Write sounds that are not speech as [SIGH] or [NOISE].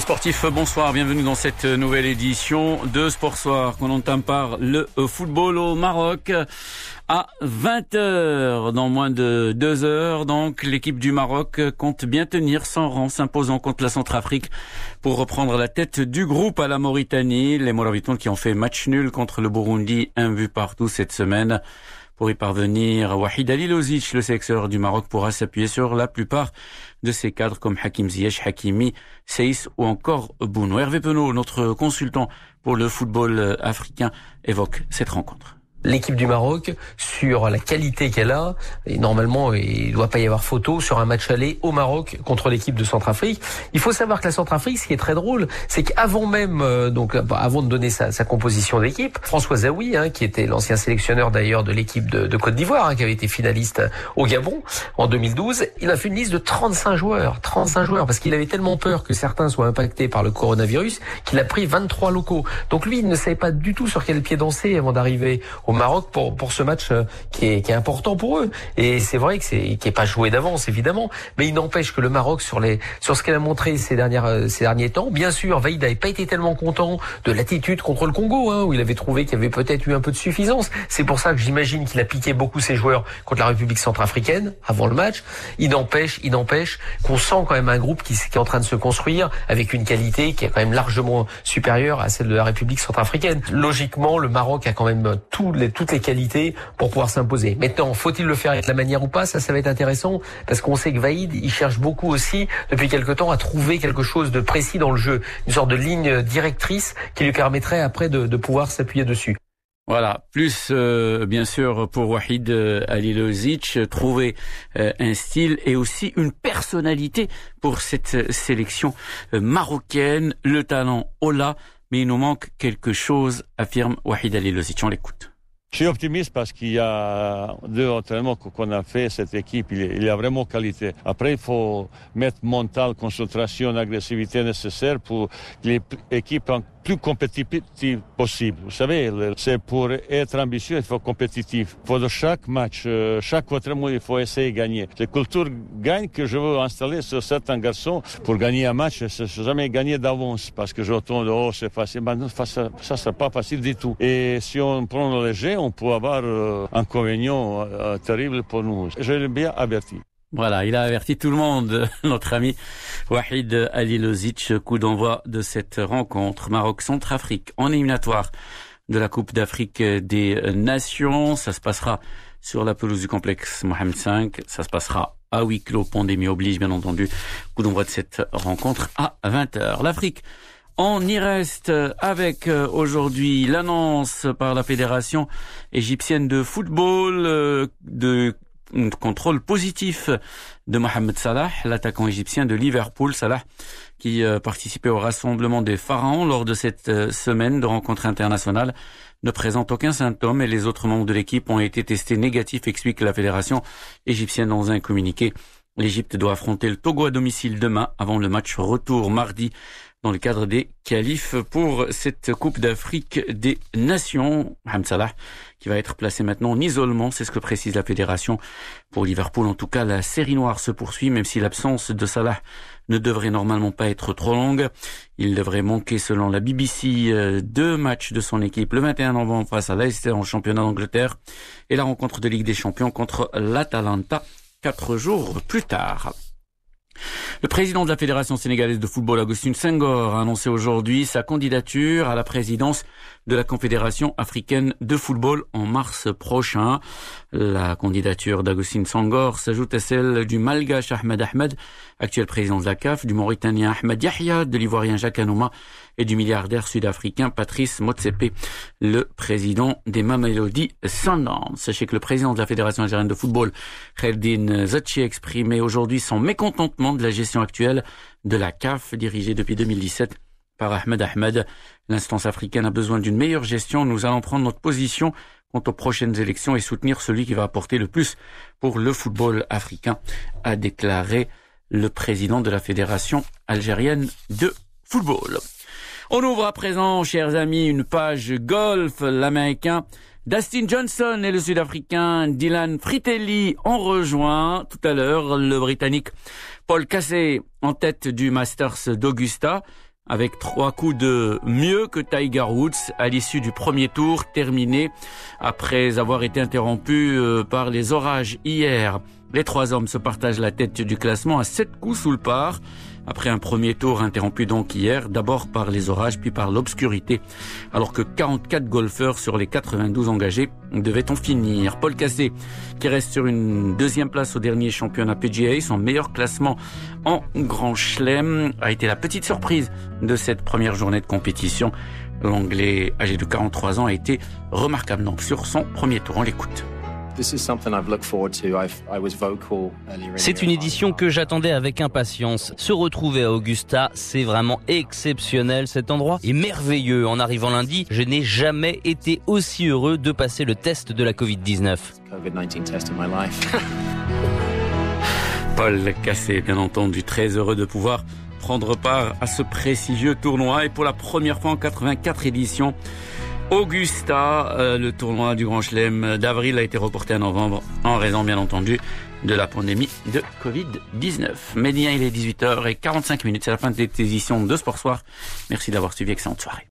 Sportifs, bonsoir, bienvenue dans cette nouvelle édition de Sport Soir qu'on entame par le football au Maroc à 20h. Dans moins de deux heures, donc, l'équipe du Maroc compte bien tenir son rang, s'imposant contre la Centrafrique pour reprendre la tête du groupe à la Mauritanie. Les Moravitons qui ont fait match nul contre le Burundi, un partout cette semaine. Pour y parvenir, Wahid Ali Lozic, le sélectionneur du Maroc, pourra s'appuyer sur la plupart de ses cadres comme Hakim Ziyech, Hakimi, Seis ou encore Bounou. Hervé Penaud, notre consultant pour le football africain, évoque cette rencontre l'équipe du Maroc sur la qualité qu'elle a. Et normalement, il ne doit pas y avoir photo sur un match aller au Maroc contre l'équipe de Centrafrique. Il faut savoir que la Centrafrique, ce qui est très drôle, c'est qu'avant même, euh, donc bah, avant de donner sa, sa composition d'équipe, François Zawi, hein, qui était l'ancien sélectionneur d'ailleurs de l'équipe de, de, Côte d'Ivoire, hein, qui avait été finaliste au Gabon en 2012, il a fait une liste de 35 joueurs, 35 joueurs, parce qu'il avait tellement peur que certains soient impactés par le coronavirus qu'il a pris 23 locaux. Donc lui, il ne savait pas du tout sur quel pied danser avant d'arriver au Maroc pour, pour ce match euh, qui est, qui est important pour eux. Et c'est vrai que c'est qui est pas joué d'avance évidemment, mais il n'empêche que le Maroc sur les sur ce qu'elle a montré ces dernières euh, ces derniers temps, bien sûr, Vaïd n'avait pas été tellement content de l'attitude contre le Congo, hein, où il avait trouvé qu'il y avait peut-être eu un peu de suffisance. C'est pour ça que j'imagine qu'il a piqué beaucoup ses joueurs contre la République centrafricaine avant le match. Il n'empêche, il n'empêche qu'on sent quand même un groupe qui, qui est en train de se construire avec une qualité qui est quand même largement supérieure à celle de la République centrafricaine. Logiquement, le Maroc a quand même tous les, toutes les qualités pour pouvoir s'imposer. Maintenant, faut-il le faire avec la manière ou pas? Ça, ça va être intéressant parce qu'on sait que Vaïd, il cherche beaucoup aussi depuis quelque temps à trouver quelque chose de précis dans le jeu, une sorte de ligne directrice qui lui permettrait après de, de pouvoir s'appuyer dessus. Voilà, plus euh, bien sûr pour Wahid euh, Alilozic, trouver euh, un style et aussi une personnalité pour cette sélection euh, marocaine, le talent Ola, mais il nous manque quelque chose, affirme Wahid Alilozic. On l'écoute. Je suis optimiste parce qu'il y a deux entraînements qu'on a fait, cette équipe, il y a vraiment qualité. Après, il faut mettre mental, concentration, agressivité nécessaire pour que l'équipe plus compétitif possible. Vous savez, c'est pour être ambitieux, il faut compétitif. Pour chaque match, euh, chaque entraînement, il faut essayer de gagner. C'est culture gagne que je veux installer sur certains garçons pour gagner un match. C'est jamais gagné d'avance parce que j'entends, oh, c'est facile. Ben, ça, ça c'est pas facile du tout. Et si on prend le léger, on peut avoir euh, un inconvénient euh, terrible pour nous. Je l'ai bien averti. Voilà, il a averti tout le monde, [LAUGHS] notre ami Wahid Alilozic, coup d'envoi de cette rencontre Maroc-Centrafrique en éliminatoire de la Coupe d'Afrique des Nations. Ça se passera sur la pelouse du complexe Mohamed V. Ça se passera à huis clos, pandémie oblige, bien entendu. Coup d'envoi de cette rencontre à 20h. L'Afrique on y reste avec euh, aujourd'hui l'annonce par la Fédération égyptienne de football euh, de contrôle positif de Mohamed Salah, l'attaquant égyptien de Liverpool, Salah, qui euh, participait au rassemblement des pharaons lors de cette euh, semaine de rencontre internationale, ne présente aucun symptôme et les autres membres de l'équipe ont été testés négatifs, explique la fédération égyptienne dans un communiqué. L'Égypte doit affronter le Togo à domicile demain avant le match retour mardi dans le cadre des qualifs pour cette Coupe d'Afrique des Nations. Mohamed Salah qui va être placé maintenant en isolement, c'est ce que précise la fédération. Pour Liverpool, en tout cas, la série noire se poursuit, même si l'absence de Salah ne devrait normalement pas être trop longue. Il devrait manquer, selon la BBC, euh, deux matchs de son équipe le 21 novembre face à Leicester en championnat d'Angleterre et la rencontre de Ligue des Champions contre l'Atalanta quatre jours plus tard. Le président de la Fédération sénégalaise de football, Agustin Senghor, a annoncé aujourd'hui sa candidature à la présidence de la Confédération africaine de football en mars prochain. La candidature d'Agustin Senghor s'ajoute à celle du Malgache Ahmed Ahmed, actuel président de la CAF, du Mauritanien Ahmed Yahya, de l'Ivoirien Jacques Anouma et du milliardaire sud-africain Patrice Motsepe, le président des Mamelody Sundowns. Sachez que le président de la Fédération algérienne de football, Khaldin Zachi, a exprimé aujourd'hui son mécontentement de la gestion actuelle de la CAF, dirigée depuis 2017 par Ahmed Ahmed. L'instance africaine a besoin d'une meilleure gestion. Nous allons prendre notre position quant aux prochaines élections et soutenir celui qui va apporter le plus pour le football africain, a déclaré le président de la Fédération algérienne de football. On ouvre à présent, chers amis, une page golf. L'Américain Dustin Johnson et le Sud-Africain Dylan Fritelli ont rejoint tout à l'heure le Britannique Paul Cassé en tête du Masters d'Augusta. avec trois coups de mieux que Tiger Woods à l'issue du premier tour terminé après avoir été interrompu euh, par les orages hier. Les trois hommes se partagent la tête du classement à sept coups sous le par après un premier tour interrompu donc hier, d'abord par les orages puis par l'obscurité, alors que 44 golfeurs sur les 92 engagés devaient en finir. Paul Cassé, qui reste sur une deuxième place au dernier championnat PGA, son meilleur classement en Grand Chelem, a été la petite surprise de cette première journée de compétition. L'anglais âgé de 43 ans a été remarquable donc sur son premier tour. On l'écoute. C'est une édition que j'attendais avec impatience. Se retrouver à Augusta, c'est vraiment exceptionnel. Cet endroit est merveilleux. En arrivant lundi, je n'ai jamais été aussi heureux de passer le test de la Covid-19. [LAUGHS] Paul Cassé, bien entendu, très heureux de pouvoir prendre part à ce prestigieux tournoi et pour la première fois en 84 éditions, Augusta, euh, le tournoi du Grand Chelem d'avril a été reporté à novembre en raison bien entendu de la pandémie de Covid-19. Médien, il est 18h45 minutes, c'est la fin de cette édition de Sport Soir. Merci d'avoir suivi, excellente soirée.